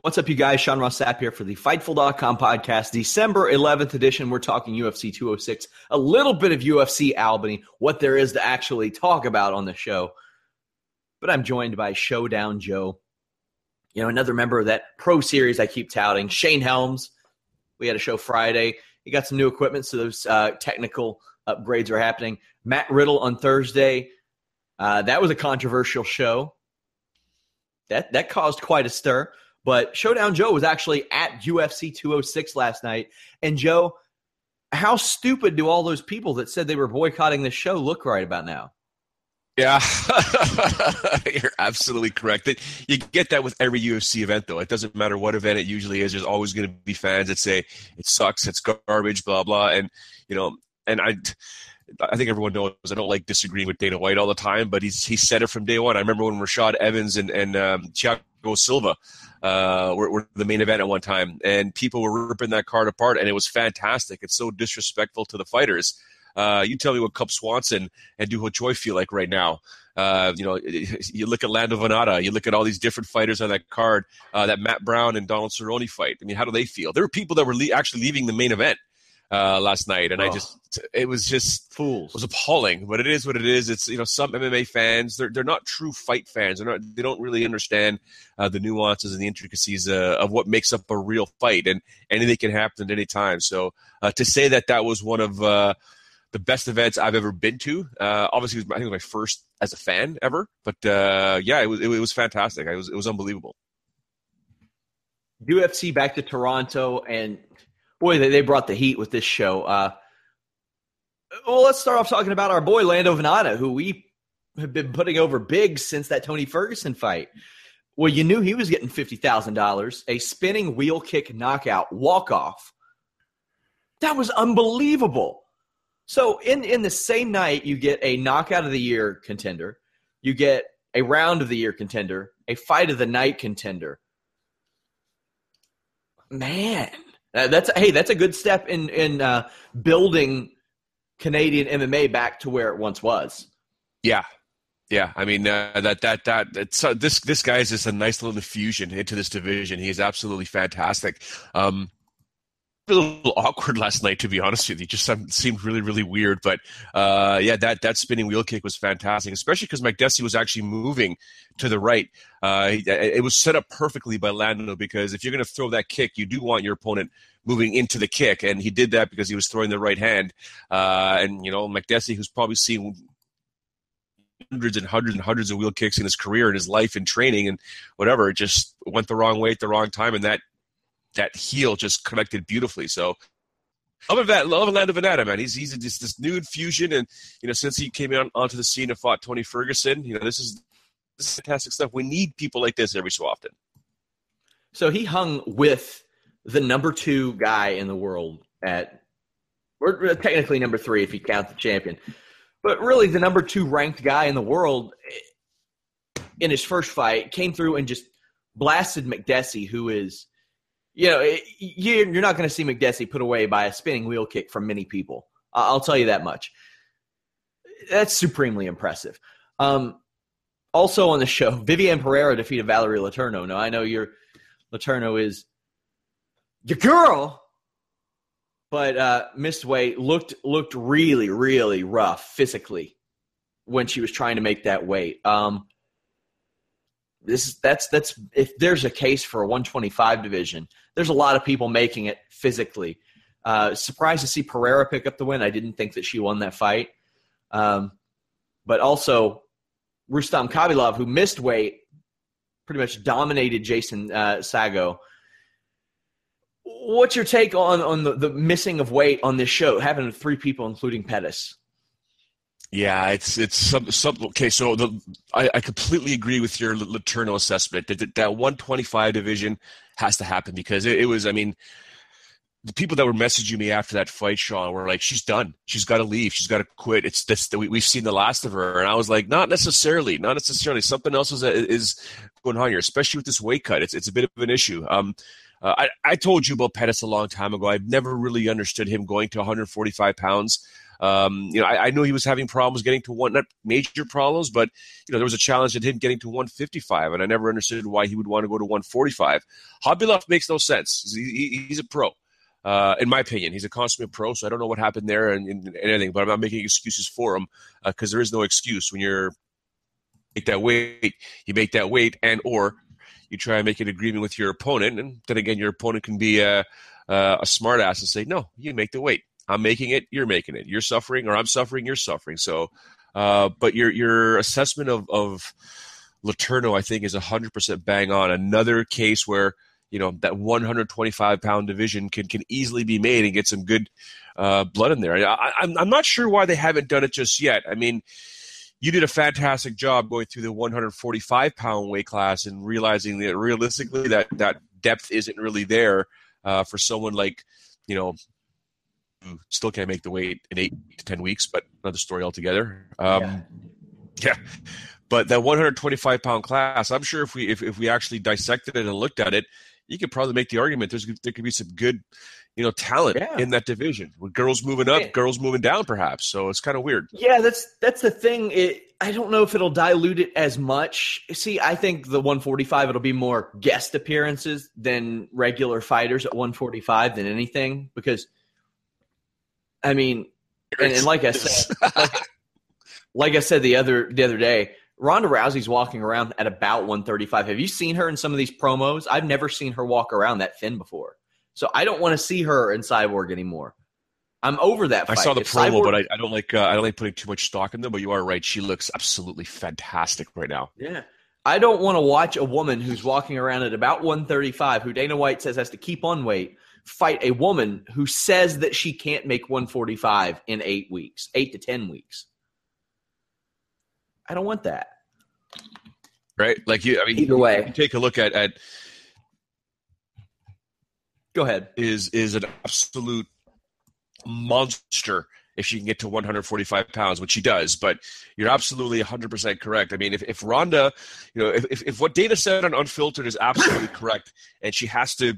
What's up, you guys? Sean Ross Sapp here for the Fightful.com podcast, December 11th edition. We're talking UFC 206, a little bit of UFC Albany, what there is to actually talk about on the show. But I'm joined by Showdown Joe, you know, another member of that pro series I keep touting, Shane Helms. We had a show Friday. He got some new equipment, so those uh, technical upgrades are happening. Matt Riddle on Thursday. Uh, that was a controversial show. That that caused quite a stir. But Showdown Joe was actually at UFC 206 last night. And Joe, how stupid do all those people that said they were boycotting the show look right about now? Yeah, you're absolutely correct. You get that with every UFC event, though. It doesn't matter what event it usually is. There's always going to be fans that say it sucks, it's garbage, blah blah. And you know, and I, I think everyone knows I don't like disagreeing with Dana White all the time, but he's he said it from day one. I remember when Rashad Evans and and um, Silva uh, were, were, the main event at one time, and people were ripping that card apart, and it was fantastic. It's so disrespectful to the fighters. Uh, you tell me what Cub Swanson and Doo Ho Choi feel like right now. Uh, you know, you look at Lando Vannata, you look at all these different fighters on that card, uh, that Matt Brown and Donald Cerrone fight. I mean, how do they feel? There were people that were le- actually leaving the main event uh, last night, and oh. I just it was just fools. It was appalling, but it is what it is. It's you know some MMA fans they're they're not true fight fans. They're not they don't really understand uh, the nuances and the intricacies uh, of what makes up a real fight, and anything can happen at any time. So uh, to say that that was one of uh, the best events I've ever been to. Uh, obviously, it was, I think it was my first as a fan ever, but uh, yeah, it was it, was fantastic. It was it was unbelievable. UFC back to Toronto, and boy, they, they brought the heat with this show. Uh, well, let's start off talking about our boy Lando Vannata, who we have been putting over big since that Tony Ferguson fight. Well, you knew he was getting fifty thousand dollars, a spinning wheel kick knockout walk off. That was unbelievable. So in in the same night, you get a knockout of the year contender, you get a round of the year contender, a fight of the night contender. Man, uh, that's hey, that's a good step in in uh, building Canadian MMA back to where it once was. Yeah, yeah. I mean uh, that that that uh, this this guy is just a nice little infusion into this division. He is absolutely fantastic. Um, a little awkward last night, to be honest with you. Just seemed really, really weird. But uh, yeah, that that spinning wheel kick was fantastic, especially because Makdessi was actually moving to the right. Uh, it was set up perfectly by Lando because if you're going to throw that kick, you do want your opponent moving into the kick, and he did that because he was throwing the right hand. Uh, and you know, Makdessi, who's probably seen hundreds and hundreds and hundreds of wheel kicks in his career and his life and training and whatever, it just went the wrong way at the wrong time, and that that heel just connected beautifully. So love that, love Lando Vannata, man. He's he's just this new infusion, and you know, since he came on onto the scene and fought Tony Ferguson, you know, this is this is fantastic stuff. We need people like this every so often. So he hung with the number two guy in the world at, or uh, technically number three if you count the champion, but really the number two ranked guy in the world eh, in his first fight came through and just blasted Makdessi, who is you know, you're not going to see Makdessi put away by a spinning wheel kick from many people. I'll tell you that much. That's supremely impressive. Um, also on the show, Vivian Pereira defeated Valerie Letourneau. Now I know your Letourneau is your girl, but uh, missed looked looked really really rough physically when she was trying to make that weight. Um, this that's that's if there's a case for a 125 division, there's a lot of people making it physically. Uh, surprised to see Pereira pick up the win. I didn't think that she won that fight. Um, but also Rustam Khabilov, who missed weight, pretty much dominated Jason uh, Saggo. What's your take on on the, the missing of weight on this show, having three people, including Pettis? Yeah, it's it's some some okay. So the I, I completely agree with your Letourneau assessment that, that 125 division has to happen because it, it, was. I mean, the people that were messaging me after that fight, Sean, were like, "She's done. She's got to leave. She's got to quit. It's this. We, we've seen the last of her." And I was like, "Not necessarily. Not necessarily. Something else is is going on here, especially with this weight cut. It's it's a bit of an issue." Um, uh, I, I told you about Pettis a long time ago. I've never really understood him going to 145 pounds. Um, you know, I, I, knew he was having problems getting to one, not major problems, but you know, there was a challenge at him getting to 155, and I never understood why he would want to go to 145. Khabilov makes no sense. He, he, he's a pro. Uh, in my opinion, he's a consummate pro, so I don't know what happened there and, and, anything, but I'm not making excuses for him because uh, there is no excuse when you're make that weight, you make that weight, and or you try and make an agreement with your opponent, and then again, your opponent can be a, a, a smart ass and say, no, you make the weight. I'm making it, you're making it. You're suffering, or I'm suffering, you're suffering. So, uh, but your your assessment of of Letourneau, I think, is 100% bang on. Another case where you know that 125 pound division can can easily be made and get some good uh, blood in there. I, I'm I'm not sure why they haven't done it just yet. I mean, you did a fantastic job going through the 145 pound weight class and realizing that realistically that that depth isn't really there uh, for someone like you know still can't make the weight in eight to ten weeks, but another story altogether. Um, yeah. yeah. But that 125 pound class, I'm sure if we if, if we actually dissected it and looked at it, you could probably make the argument there's there could be some good, you know, talent yeah. in that division with girls moving up, girls moving down, perhaps. So it's kind of weird. Yeah, that's that's the thing. It, I don't know if it'll dilute it as much. See, I think the 145 it'll be more guest appearances than regular fighters at 145 than anything because – I mean, and, and like I said, like, like I said the other the other day, Ronda Rousey's walking around at about 135. Have you seen her in some of these promos? I've never seen her walk around that thin before. So I don't want to see her in Cyborg anymore. I'm over that. Fight. I saw the if promo, Cyborg, but I, I don't like uh, I don't like putting too much stock in them. But you are right; she looks absolutely fantastic right now. Yeah, I don't want to watch a woman who's walking around at about 135, who Dana White says has to keep on weight, fight a woman who says that she can't make 145 in eight weeks, eight to 10 weeks. I don't want that. Right? Like you, I mean, either way, take a look at, at go ahead is is an absolute monster if she can get to 145 pounds, which she does. But you're absolutely 100% correct. I mean, if, if Ronda, you know, if, if, if what Dana said on Unfiltered is absolutely correct, and she has to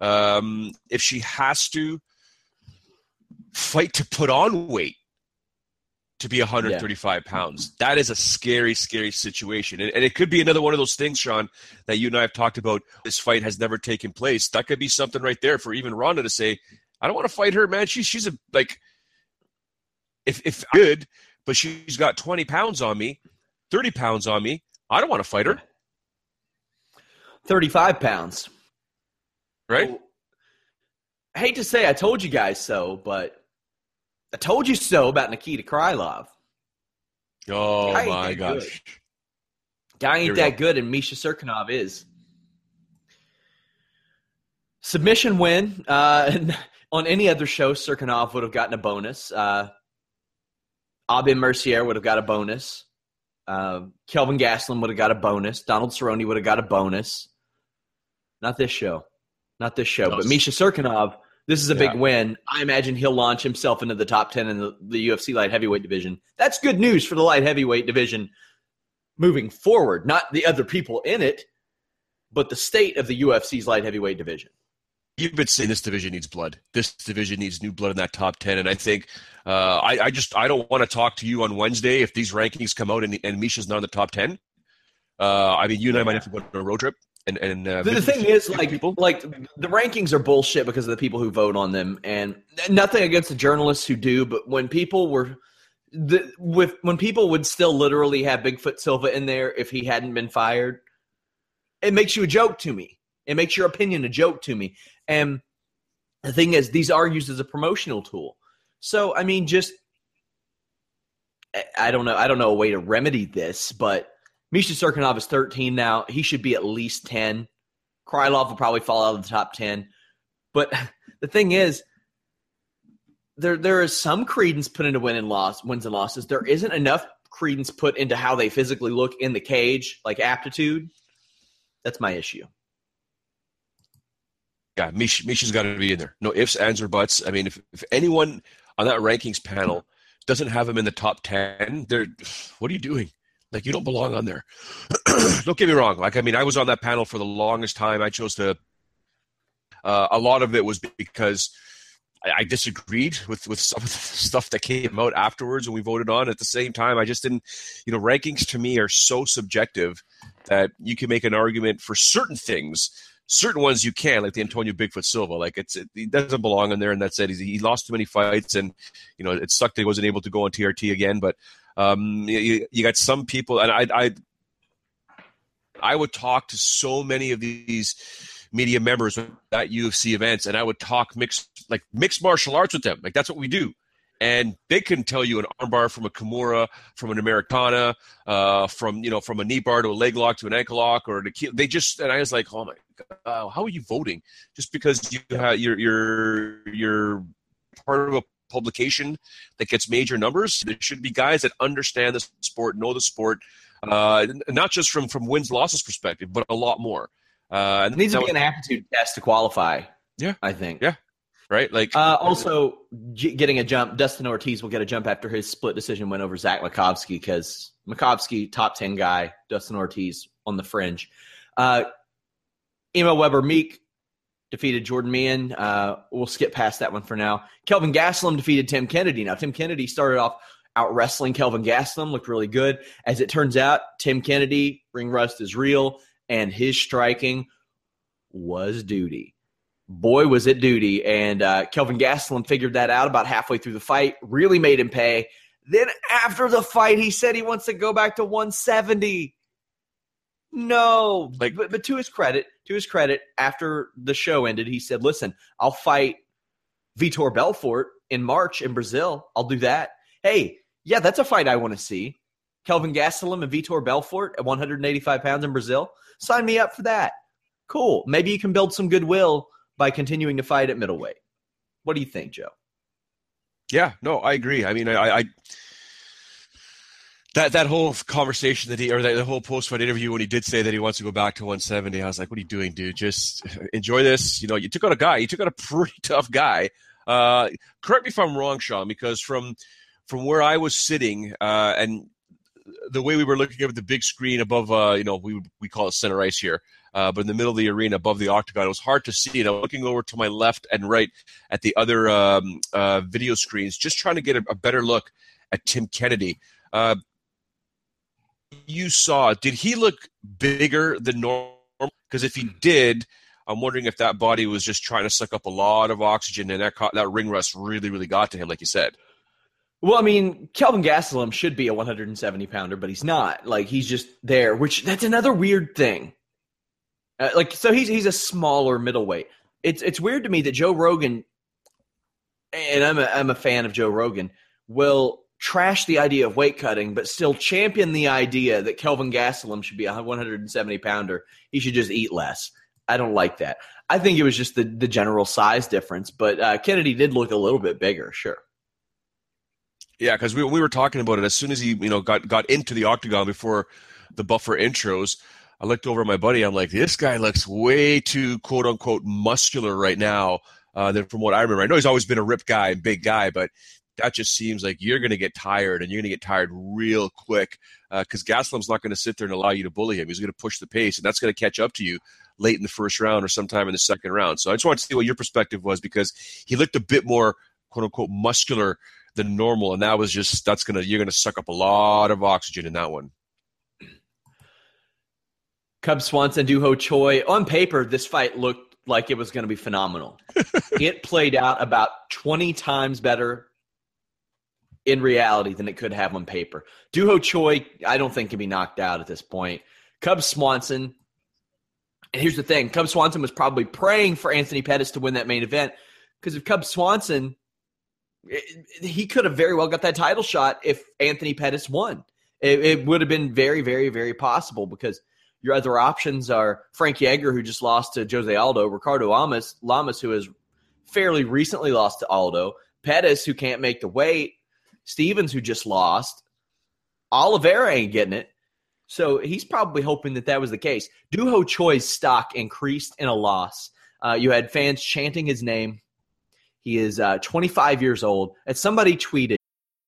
um, if she has to fight to put on weight to be 135 yeah. pounds, that is a scary, scary situation. And, and, it could be another one of those things, Sean, that you and I have talked about. This fight has never taken place. That could be something right there for even Ronda to say, I don't want to fight her, man. She's she's a like if if good, but she's got 20 pounds on me, 30 pounds on me. I don't want to fight her. 35 pounds right? I hate to say I told you guys so, but I told you so about Nikita Krylov. Oh my gosh. Good. Guy ain't that go. good, and Misha Cirkunov is. Submission win. Uh, on any other show, Cirkunov would have gotten a bonus. Uh, Aubin Mercier would have got a bonus. Uh, Kelvin Gastelum would have got a bonus. Donald Cerrone would have got a bonus. Not this show. Not this show, no, but Misha Cirkunov. This is a yeah. big win. I imagine he'll launch himself into the top ten in the, the UFC light heavyweight division. That's good news for the light heavyweight division moving forward. Not the other people in it, but the state of the UFC's light heavyweight division. You've been saying this division needs blood. This division needs new blood in that top ten, and I think uh, I, I, just I don't want to talk to you on Wednesday if these rankings come out and, and Misha's not in the top ten. Uh, I mean, you and I might have to go on a road trip and and uh, the, thing is like people. like the rankings are bullshit because of the people who vote on them and nothing against the journalists who do but when people were the, with when people would still literally have Bigfoot Silva in there if he hadn't been fired it makes you a joke to me. It makes your opinion a joke to me. And the thing is these are used as a promotional tool. So i mean just i don't know i don't know a way to remedy this but Misha Cirkunov is 13 now. He should be at least 10. Krylov will probably fall out of the top 10. But the thing is, there there is some credence put into win and loss wins and losses. There isn't enough credence put into how they physically look in the cage, like aptitude. That's my issue. Yeah, Mish, Misha's got to be in there. No ifs, ands, or buts. I mean, if, if anyone on that rankings panel doesn't have him in the top 10, they're, what are you doing? Like, you don't belong on there. don't get me wrong. Like, I mean, I was on that panel for the longest time. I chose to, uh, a lot of it was because I, I disagreed with, with some of the stuff that came out afterwards and we voted on. At the same time, I just didn't, you know, rankings to me are so subjective that you can make an argument for certain things certain ones you can, like the Antonio Bigfoot Silva. Like it's it, he doesn't belong in there, and that's it. He's, he lost too many fights, and you know it sucked that he wasn't able to go on TRT again. But um, you, you got some people, and I, I I would talk to so many of these media members at UFC events, and I would talk mixed like mixed martial arts with them. Like that's what we do and they can tell you an armbar from a Kimura, from an Americana, uh, from you know from a knee bar to a leg lock to an ankle lock, or the they just and I was like, oh my god, how are you voting? Just because you have, you're you're you're part of a publication that gets major numbers, there should be guys that understand the sport, know the sport, uh, not just from from wins losses perspective, but a lot more. Uh, and it needs to be an aptitude test to qualify. Yeah, I think. Yeah, right? Like uh, also g- getting a jump. Dustin Ortiz will get a jump after his split decision win over Zach Makovsky because Makovsky top ten guy, Dustin Ortiz on the fringe. Uh, Emil Weber Meek defeated Jordan Meehan. Uh, we'll skip past that one for now. Kelvin Gastelum defeated Tim Kennedy. Now Tim Kennedy started off out wrestling Kelvin Gastelum, looked really good. As it turns out, Tim Kennedy ring rust is real, and his striking was duty boy, was it duty. And uh, Kelvin Gastelum figured that out about halfway through the fight, really made him pay. Then after the fight, he said he wants to go back to 170. No, like, but, but to his credit, to his credit, after the show ended, he said, "Listen, I'll fight Vitor Belfort in March in Brazil. I'll do that. Hey, yeah, that's a fight I want to see. Kelvin Gastelum and Vitor Belfort at 185 pounds in Brazil. Sign me up for that. Cool. Maybe you can build some goodwill by continuing to fight at middleweight. What do you think, Joe? Yeah, no, I agree. I mean, I, I that that whole conversation that he or that the whole post fight interview when he did say that he wants to go back to 170, I was like, "What are you doing, dude? Just enjoy this." You know, you took out a guy. You took out a pretty tough guy. Uh, correct me if I'm wrong, Sean, because from from where I was sitting uh, and the way we were looking at the big screen above, uh, you know, we we call it center ice here uh, but in the middle of the arena above the octagon. It was hard to see. And I'm looking over to my left and right at the other um, uh, video screens, just trying to get a, a better look at Tim Kennedy. Uh, you saw, did he look bigger than normal? Because if he did, I'm wondering if that body was just trying to suck up a lot of oxygen and that, that ring rust really, really got to him, like you said. Well, I mean, Kelvin Gastelum should be a 170 pounder, but he's not. Like he's just there, which that's another weird thing. Uh, like so, he's he's a smaller middleweight. It's it's weird to me that Joe Rogan, and I'm a, I'm a fan of Joe Rogan, will trash the idea of weight cutting, but still champion the idea that Kelvin Gastelum should be a 170 pounder. He should just eat less. I don't like that. I think it was just the the general size difference, but uh, Kennedy did look a little bit bigger, sure. Yeah, because we we were talking about it as soon as he you know got got into the octagon before the buffer intros. I looked over at my buddy. I'm like, this guy looks way too quote unquote muscular right now uh, than from what I remember. I know he's always been a ripped guy and big guy, but that just seems like you're going to get tired and you're going to get tired real quick because uh, Gastelum's not going to sit there and allow you to bully him. He's going to push the pace, and that's going to catch up to you late in the first round or sometime in the second round. So I just wanted to see what your perspective was because he looked a bit more quote unquote muscular than normal, and that was just that's gonna you're gonna suck up a lot of oxygen in that one. Cub Swanson, Doo Ho Choi. On paper, this fight looked like it was going to be phenomenal. it played out about 20 times better in reality than it could have on paper. Doo Ho Choi, I don't think can be knocked out at this point. Cub Swanson, and here's the thing Cub Swanson was probably praying for Anthony Pettis to win that main event because if Cub Swanson, eh, he could have very well got that title shot if Anthony Pettis won. It, it would have been very, very, very possible because – your other options are Frankie Edgar, who just lost to Jose Aldo, Ricardo Lamas, Lamas, who has fairly recently lost to Aldo, Pettis, who can't make the weight, Stephens, who just lost, Oliveira ain't getting it. So he's probably hoping that that was the case. Doo Ho Choi's stock increased in a loss. Uh, you had fans chanting his name. He is uh, 25 years old. As somebody tweeted,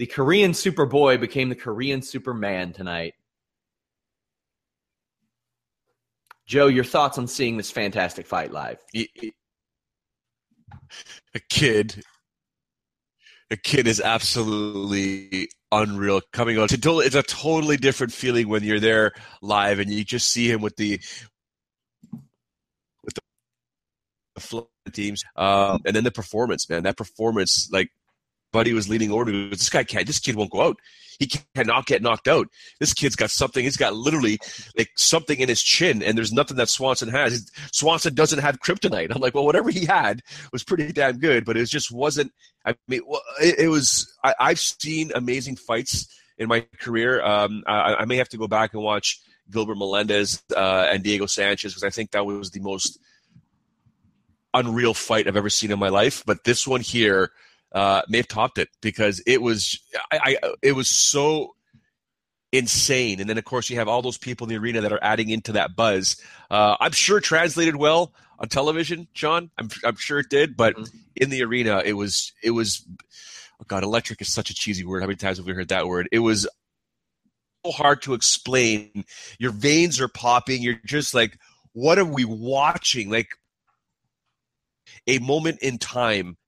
The Korean Superboy became the Korean Superman tonight. Joe, your thoughts on seeing this fantastic fight live? A kid, a kid is absolutely unreal. Coming on, it's a totally different feeling when you're there live and you just see him with the with the teams, um, and then the performance, man. That performance, like buddy was leaning over to this guy can't this kid won't go out. He cannot get knocked out. This kid's got something he's got literally like something in his chin and there's nothing that swanson has. Swanson doesn't have kryptonite. I'm like well whatever he had was pretty damn good but it just wasn't i mean it, it was I, have seen amazing fights in my career. Um, I, I, may have to go back and watch gilbert melendez uh, and diego sanchez because i think that was the most unreal fight i've ever seen in my life but this one here uh, may have topped it because it was I, I it was so insane. And then of course you have all those people in the arena that are adding into that buzz. Uh, I'm sure translated well on television, John. I'm I'm sure it did, but mm-hmm. in the arena it was it was. Oh God, electric is such a cheesy word. How many times have we heard that word? It was so hard to explain. Your veins are popping. You're just like, what are we watching? Like a moment in time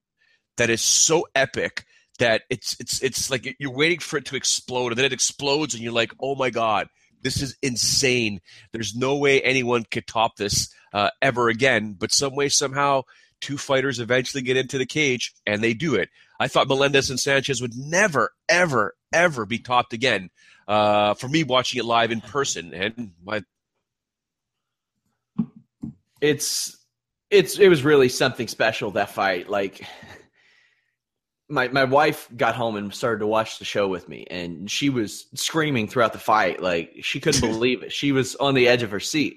that is so epic that it's it's it's like you're waiting for it to explode and then it explodes and you're like oh my god this is insane. There's no way anyone could top this uh, ever again. But some way somehow two fighters eventually get into the cage and they do it. I thought melendez and sanchez would never ever ever be topped again uh, for me watching it live in person and my it's it's it was really something special that fight. Like my my wife got home and started to watch the show with me, and she was screaming throughout the fight, like she couldn't believe it. She was on the edge of her seat.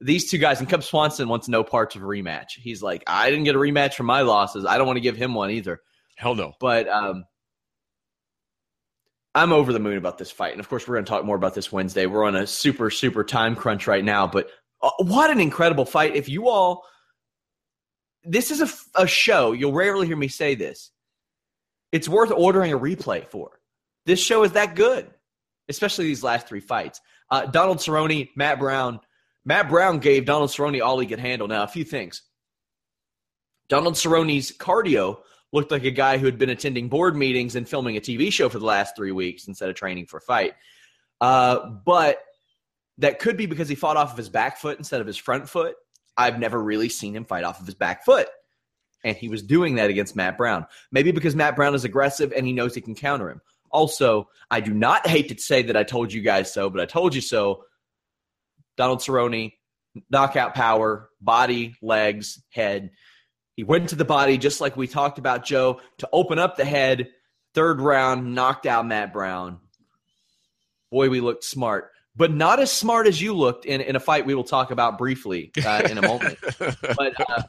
These two guys, and Cub Swanson wants no parts of a rematch. He's like, I didn't get a rematch for my losses. I don't want to give him one either. Hell no. But um, I'm over the moon about this fight, and of course, we're going to talk more about this Wednesday. We're on a super super time crunch right now, but uh, what an incredible fight! If you all this is a, a show. You'll rarely hear me say this. It's worth ordering a replay for. This show is that good, especially these last three fights. Uh, Donald Cerrone, Matt Brown. Matt Brown gave Donald Cerrone all he could handle. Now, a few things. Donald Cerrone's cardio looked like a guy who had been attending board meetings and filming a TV show for the last three weeks instead of training for a fight. Uh, but that could be because he fought off of his back foot instead of his front foot. I've never really seen him fight off of his back foot. And he was doing that against Matt Brown. Maybe because Matt Brown is aggressive and he knows he can counter him. Also, I do not hate to say that I told you guys so, but I told you so. Donald Cerrone, knockout power, body, legs, head. He went to the body just like we talked about, Joe, to open up the head. Third round, knocked out Matt Brown. Boy, we looked smart but not as smart as you looked in, in a fight we will talk about briefly uh, in a moment. but uh,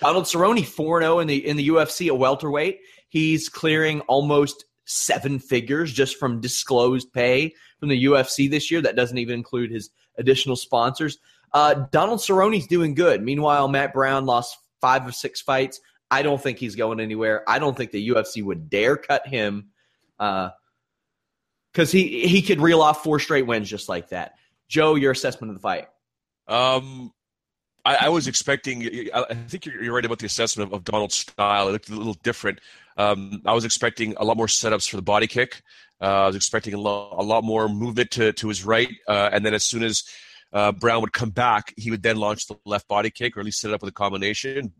Donald Cerrone, 4 0 in the, in the UFC, a welterweight. He's clearing almost seven figures just from disclosed pay from the UFC this year. That doesn't even include his additional sponsors. Uh, Donald Cerrone's doing good. Meanwhile, Matt Brown lost five of six fights. I don't think he's going anywhere. I don't think the UFC would dare cut him. Uh, because he he could reel off four straight wins just like that. Joe, your assessment of the fight? Um, I, I was expecting. I think you're, you're, right about the assessment of, of, Donald's style. It looked a little different. Um, I was expecting a lot more setups for the body kick. Uh, I was expecting a lot, a lot more movement to, to his right, uh, and then as soon as uh, Brown would come back, he would then launch the left body kick, or at least set it up with a combination.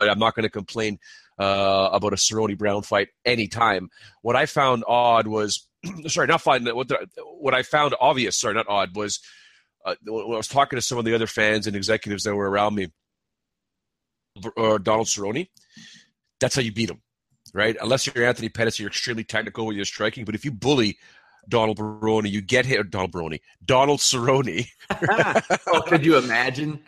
But I'm not going to complain uh, about a Cerrone Brown fight anytime. What I found odd was, sorry, not fine. What, the, what I found obvious, sorry, not odd, was uh, when I was talking to some of the other fans and executives that were around me, uh, Donald Cerrone, that's how you beat him, right? Unless you're Anthony Pettis, you're extremely technical with your striking. But if you bully Donald Baroni, you get hit. Donald Baroni, Donald Cerrone. oh, could you imagine?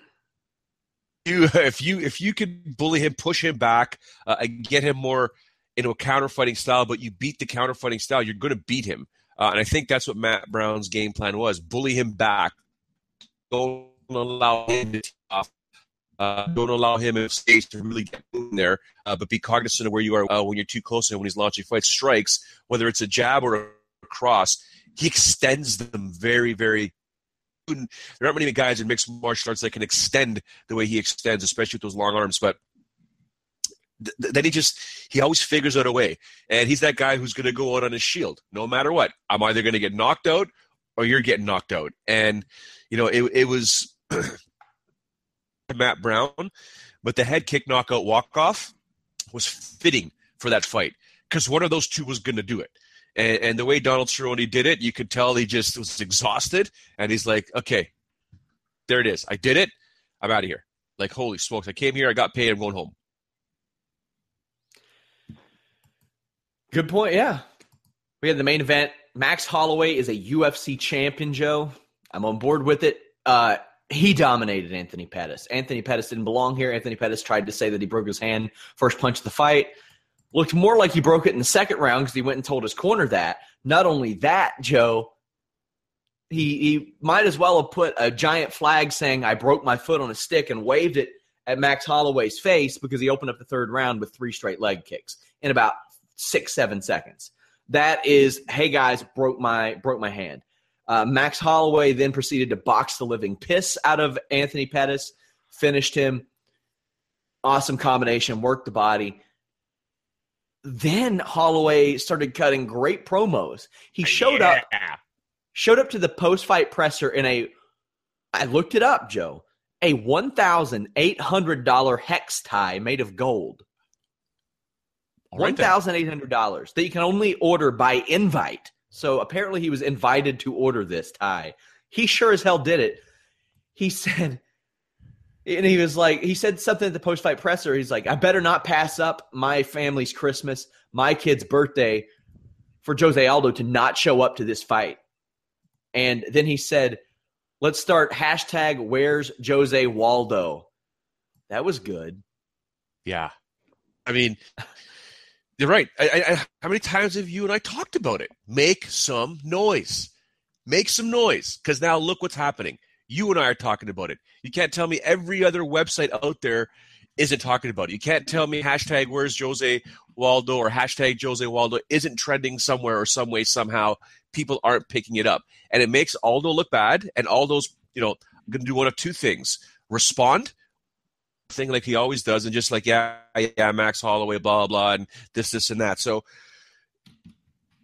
You, if you if you could bully him, push him back, uh, and get him more into a counterfighting style, but you beat the counterfighting style, you're going to beat him. Uh, and I think that's what Matt Brown's game plan was: bully him back, don't allow him to off uh, don't allow him in to really get in there, uh, but be cognizant of where you are uh, when you're too close and when he's launching fights. Strikes, whether it's a jab or a cross, he extends them very, very. There aren't many guys in mixed martial arts that can extend the way he extends, especially with those long arms. But th- then he just he always figures out a way, and he's that guy who's going to go out on his shield no matter what. I'm either going to get knocked out or you're getting knocked out, and you know it, it was. Matt Brown, but the head kick knockout walk off was fitting for that fight because one of those two was going to do it. And, and, the way Donald Cerrone did it, you could tell he just was exhausted, and he's like, "Okay, there it is. I did it. I'm out of here." Like, holy smokes! I came here. I got paid. I'm going home. Good point. Yeah, we had the main event. Max Holloway is a UFC champion. Joe, I'm on board with it. Uh, he dominated Anthony Pettis. Anthony Pettis didn't belong here. Anthony Pettis tried to say that he broke his hand first punch of the fight. Looked more like he broke it in the second round because he went and told his corner that. Not only that, Joe, he he might as well have put a giant flag saying I broke my foot on a stick and waved it at Max Holloway's face because he opened up the third round with three straight leg kicks in about six seven seconds. That is, hey guys, broke my broke my hand. Uh, Max Holloway then proceeded to box the living piss out of Anthony Pettis, finished him. Awesome combination, worked the body. Then Holloway started cutting great promos. He showed yeah. up, showed up to the post-fight presser in a. I looked it up, Joe. A one thousand eight hundred dollar hex tie made of gold. Right one thousand eight hundred dollars that you can only order by invite. So apparently he was invited to order this tie. He sure as hell did it. He said, and he was like, he said something at the post fight presser. He's like, I better not pass up my family's Christmas, my kid's birthday for Jose Aldo to not show up to this fight. And then he said, let's start hashtag where's Jose Waldo. That was good. Yeah. I mean, you're right. I, I, how many times have you and I talked about it? Make some noise. Make some noise because now look what's happening. You and I are talking about it. You can't tell me every other website out there isn't talking about it. You can't tell me hashtag where's Jose Waldo or hashtag Jose Waldo isn't trending somewhere or some way somehow. People aren't picking it up. And it makes Aldo look bad. And Aldo's, you know, going to do one of two things respond thing like he always does, and just like yeah, yeah, Max Holloway, blah blah, and this, this, and that. So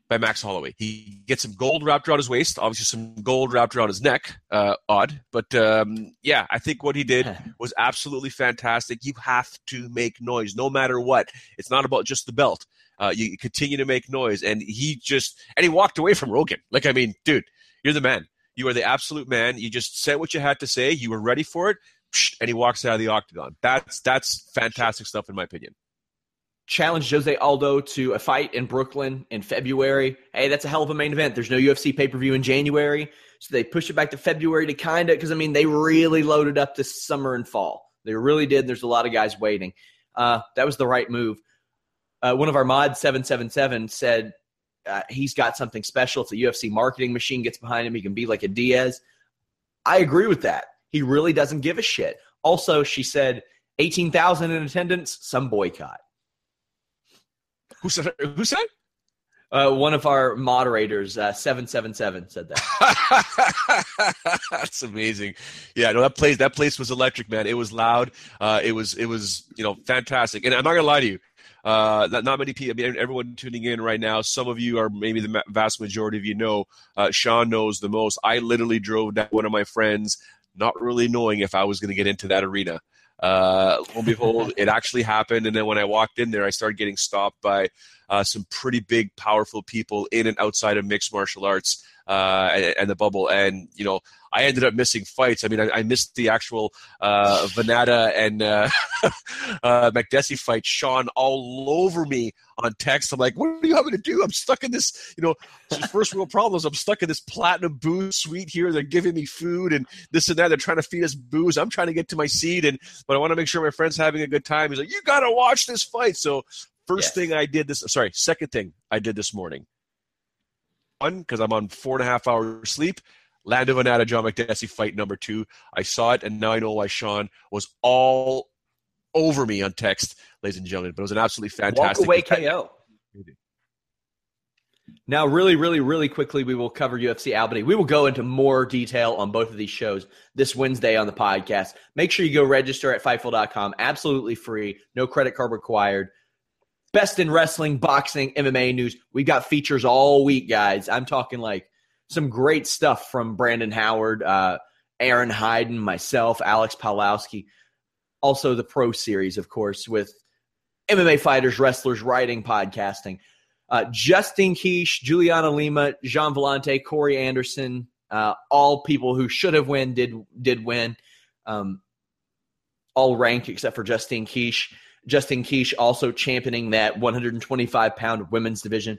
by Max Holloway, he gets some gold wrapped around his waist, obviously some gold wrapped around his neck. Uh, odd, but um, yeah, I think what he did was absolutely fantastic. You have to make noise, no matter what. It's not about just the belt. Uh, you continue to make noise, and he just and he walked away from Rogan. Like I mean, dude, you're the man. You are the absolute man. You just said what you had to say. You were ready for it and he walks out of the octagon. That's that's fantastic stuff in my opinion. Challenge Jose Aldo to a fight in Brooklyn in February. Hey, that's a hell of a main event. There's no UFC pay per view in January, so they push it back to February to kind of because I mean they really loaded up this summer and fall. They really did. There's a lot of guys waiting. Uh, that was the right move. Uh, one of our mods, seven seven seven, said uh, he's got something special. If the UFC marketing machine gets behind him, he can be like a Diaz. I agree with that. He really doesn't give a shit. Also, she said 18,000 in attendance, some boycott. Who said who said? Uh, one of our moderators, uh, seven seven seven, said that. That's amazing. Yeah, no, that place that place was electric, man. It was loud. Uh, it was it was you know fantastic. And I'm not gonna lie to you, uh, not, not many people. I mean, everyone tuning in right now. Some of you are maybe the vast majority of you know. Uh, Sean knows the most. I literally drove down one of my friends not really knowing if I was going to get into that arena. Uh, lo and behold, it actually happened. And then when I walked in there, I started getting stopped by uh, some pretty big, powerful people in and outside of mixed martial arts uh, and, and, the bubble. And you know, I ended up missing fights. I mean, I, I missed the actual uh, and uh, uh, Makdessi fight. Sean all over me on text. I'm like, what are you having to do? I'm stuck in this, you know, first world problems. I'm stuck in this platinum booze suite here. They're giving me food and this and that. They're trying to feed us booze. I'm trying to get to my seat, and but I want to make sure my friend's having a good time. He's like, you got to watch this fight. So first yes. thing I did this, sorry, second thing I did this morning. One, because I'm on four and a half hours sleep. Lando Vannata, John Makdessi fight number two. I saw it, and now I know why Sean was all over me on text, ladies and gentlemen. But it was an absolutely fantastic. Walk away KO. Now, really, really, really quickly, we will cover UFC Albany. We will go into more detail on both of these shows this Wednesday on the podcast. Make sure you go register at Fightful.com. Absolutely free. No credit card required. Best in wrestling, boxing, MMA news. We've got features all week, guys. I'm talking like some great stuff from Brandon Howard, uh, Aaron Hyden, myself, Alex Pawlowski. Also, the Pro Series, of course, with MMA fighters, wrestlers, writing, podcasting. Uh, Justine Kish, Juliana Lima, Gian Villante, Corey Anderson, uh, all people who should have won did did win. Um, all ranked except for Justine Kish. Justine Kish also championing that 125 pound women's division.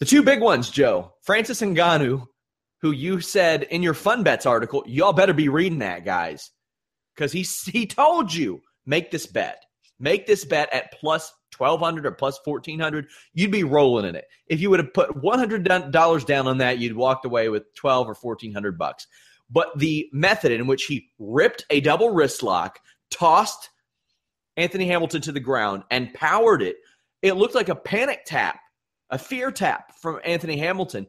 The two big ones, Joe. Francis Ngannou, who you said in your Fun Bets article, y'all better be reading that, guys. Because he, he told you, make this bet. Make this bet at plus 1200 or plus 1400 you'd be rolling in it if you would have put $100 down on that you'd walked away with 12 or 1400 bucks but the method in which he ripped a double wrist lock tossed anthony hamilton to the ground and powered it it looked like a panic tap a fear tap from Anthony Hamilton.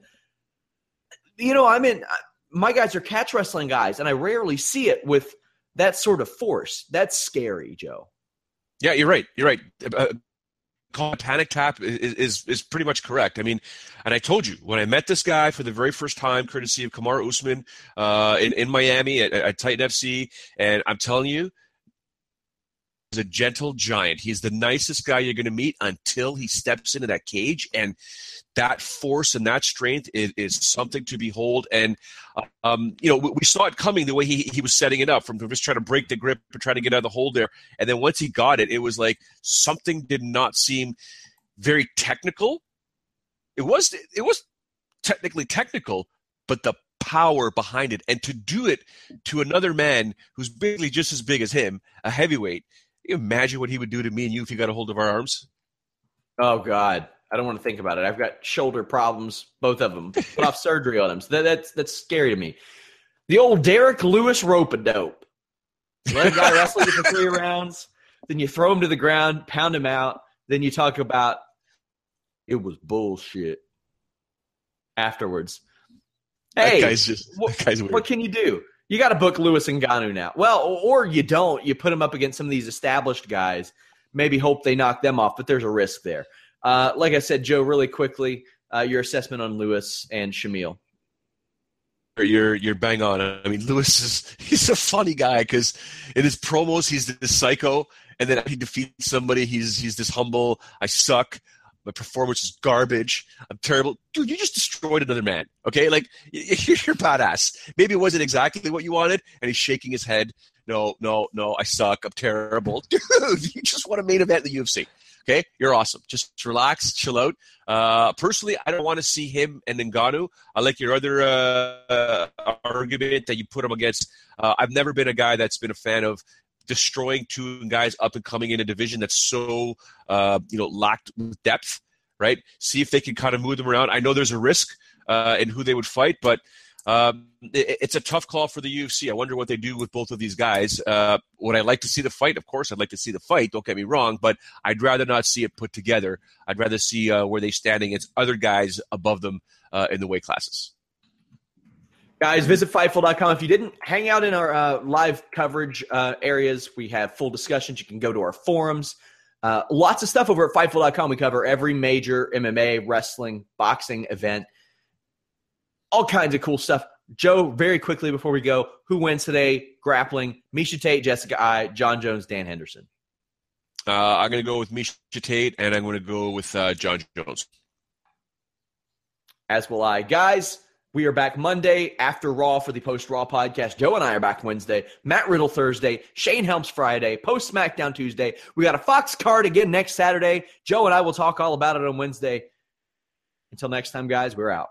You know, I mean, uh, my guys are catch wrestling guys, and I rarely see it with that sort of force. That's scary, Joe. Yeah, you're right. You're right. Uh, panic tap is, is is pretty much correct. I mean, and I told you when I met this guy for the very first time, courtesy of Kamaru Usman uh, in in Miami at, at Titan FC, and I'm telling you, a gentle giant. He's the nicest guy you're going to meet until he steps into that cage. And that force and that strength is, is something to behold. And, um, you know, we, we, saw it coming the way he, he was setting it up from just trying to break the grip and trying to get out of the hold there. And then once he got it, it was like something did not seem very technical. It was, it was technically technical, but the power behind it and to do it to another man who's basically just as big as him, a heavyweight, imagine what he would do to me and you if he got a hold of our arms? Oh God, I don't want to think about it. I've got shoulder problems, both of them. Put off surgery on them. So that, that's that's scary to me. The old Derrick Lewis rope a dope. Let a guy wrestle you for three rounds, then you throw him to the ground, pound him out, then you talk about it was bullshit afterwards. Hey, that guy's just, what, guy's what can you do? You got to book Lewis and Ngannou now. Well, or you don't. You put them up against some of these established guys. Maybe hope they knock them off, but there's a risk there. Uh, like I said, Joe, really quickly, uh, your assessment on Lewis and Shamil. You're you're bang on. I mean, Lewis is he's a funny guy because in his promos he's this psycho, and then he defeats somebody. He's he's this humble. I suck. My performance is garbage. I'm terrible. Dude, you just destroyed another man. Okay? Like, you're badass. Maybe it wasn't exactly what you wanted, and he's shaking his head. No, no, no, I suck. I'm terrible. Dude, you just want a main event in the UFC. Okay? You're awesome. Just relax, chill out. Uh, personally, I don't want to see him and Ngannou. I like your other uh, argument that you put him against. Uh, I've never been a guy that's been a fan of destroying two guys up and coming in a division that's so uh, you know locked with depth, right? See if they can kind of move them around. I know there's a risk uh, in who they would fight, but um, it, it's a tough call for the UFC. I wonder what they do with both of these guys. Uh, would I like to see the fight? Of course, I'd like to see the fight. Don't get me wrong, but I'd rather not see it put together. I'd rather see uh, where they standing against other guys above them uh, in the weight classes. Guys, visit Fightful.com. If you didn't hang out in our uh, live coverage uh, areas, we have full discussions. You can go to our forums. Uh, lots of stuff over at Fightful.com. We cover every major MMA, wrestling, boxing event, all kinds of cool stuff. Joe, very quickly before we go, who wins today? Grappling: Miesha Tate, Jessica Eye, Jon Jones, Dan Henderson. Uh, I'm going to go with Miesha Tate, and I'm going to go with uh, Jon Jones. As will I. Guys, we are back Monday after Raw for the post Raw podcast. Joe and I are back Wednesday. Matt Riddle Thursday. Shane Helms Friday. Post SmackDown Tuesday. We got a Fox card again next Saturday. Joe and I will talk all about it on Wednesday. Until next time, guys, we're out.